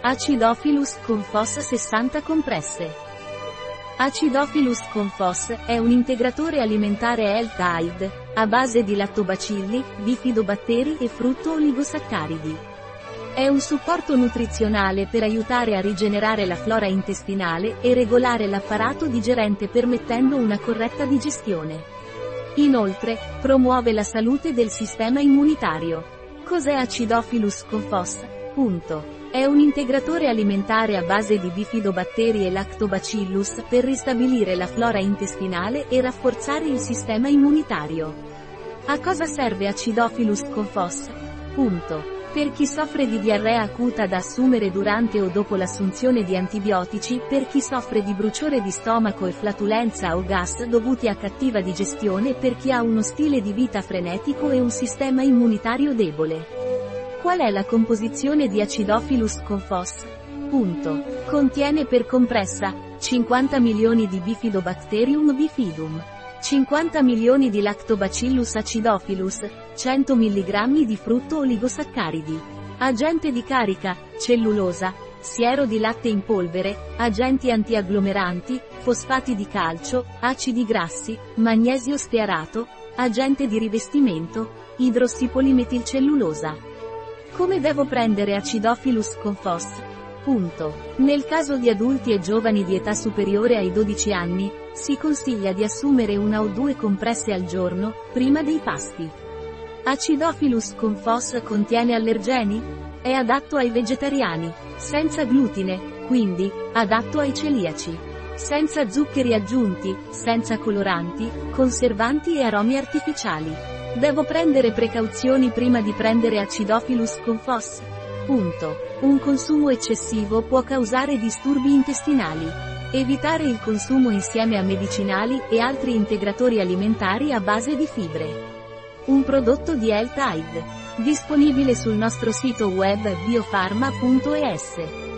Acidophilus con FOS 60 compresse. Acidophilus con FOS è un integratore alimentare Aid, a base di lattobacilli, bifidobatteri e frutto oligosaccaridi. È un supporto nutrizionale per aiutare a rigenerare la flora intestinale e regolare l'apparato digerente permettendo una corretta digestione. Inoltre, promuove la salute del sistema immunitario. Cos'è Acidophilus con FOS? Punto. È un integratore alimentare a base di bifidobatteri e lactobacillus per ristabilire la flora intestinale e rafforzare il sistema immunitario. A cosa serve Acidophilus confos? Punto. Per chi soffre di diarrea acuta da assumere durante o dopo l'assunzione di antibiotici, per chi soffre di bruciore di stomaco e flatulenza o gas dovuti a cattiva digestione per chi ha uno stile di vita frenetico e un sistema immunitario debole. Qual è la composizione di Acidophilus confos? Punto. Contiene per compressa 50 milioni di Bifidobacterium bifidum, 50 milioni di Lactobacillus acidophilus, 100 mg di frutto oligosaccaridi. Agente di carica, cellulosa, siero di latte in polvere, agenti antiagglomeranti, fosfati di calcio, acidi grassi, magnesio stearato, agente di rivestimento, idrossipolimetilcellulosa. Come devo prendere Acidophilus confos? Punto. Nel caso di adulti e giovani di età superiore ai 12 anni, si consiglia di assumere una o due compresse al giorno, prima dei pasti. Acidophilus confos contiene allergeni? È adatto ai vegetariani, senza glutine, quindi, adatto ai celiaci. Senza zuccheri aggiunti, senza coloranti, conservanti e aromi artificiali. Devo prendere precauzioni prima di prendere Acidophilus confos? Punto. Un consumo eccessivo può causare disturbi intestinali. Evitare il consumo insieme a medicinali e altri integratori alimentari a base di fibre. Un prodotto di Health Aid. Disponibile sul nostro sito web biofarma.es.